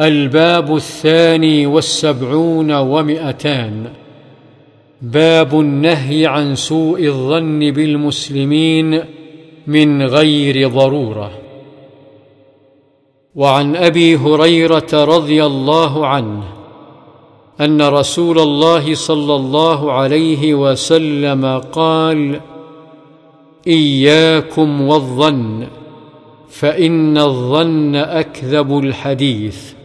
الباب الثاني والسبعون ومئتان. باب النهي عن سوء الظن بالمسلمين من غير ضرورة. وعن أبي هريرة رضي الله عنه أن رسول الله صلى الله عليه وسلم قال إياكم والظن فإن الظن أكذب الحديث.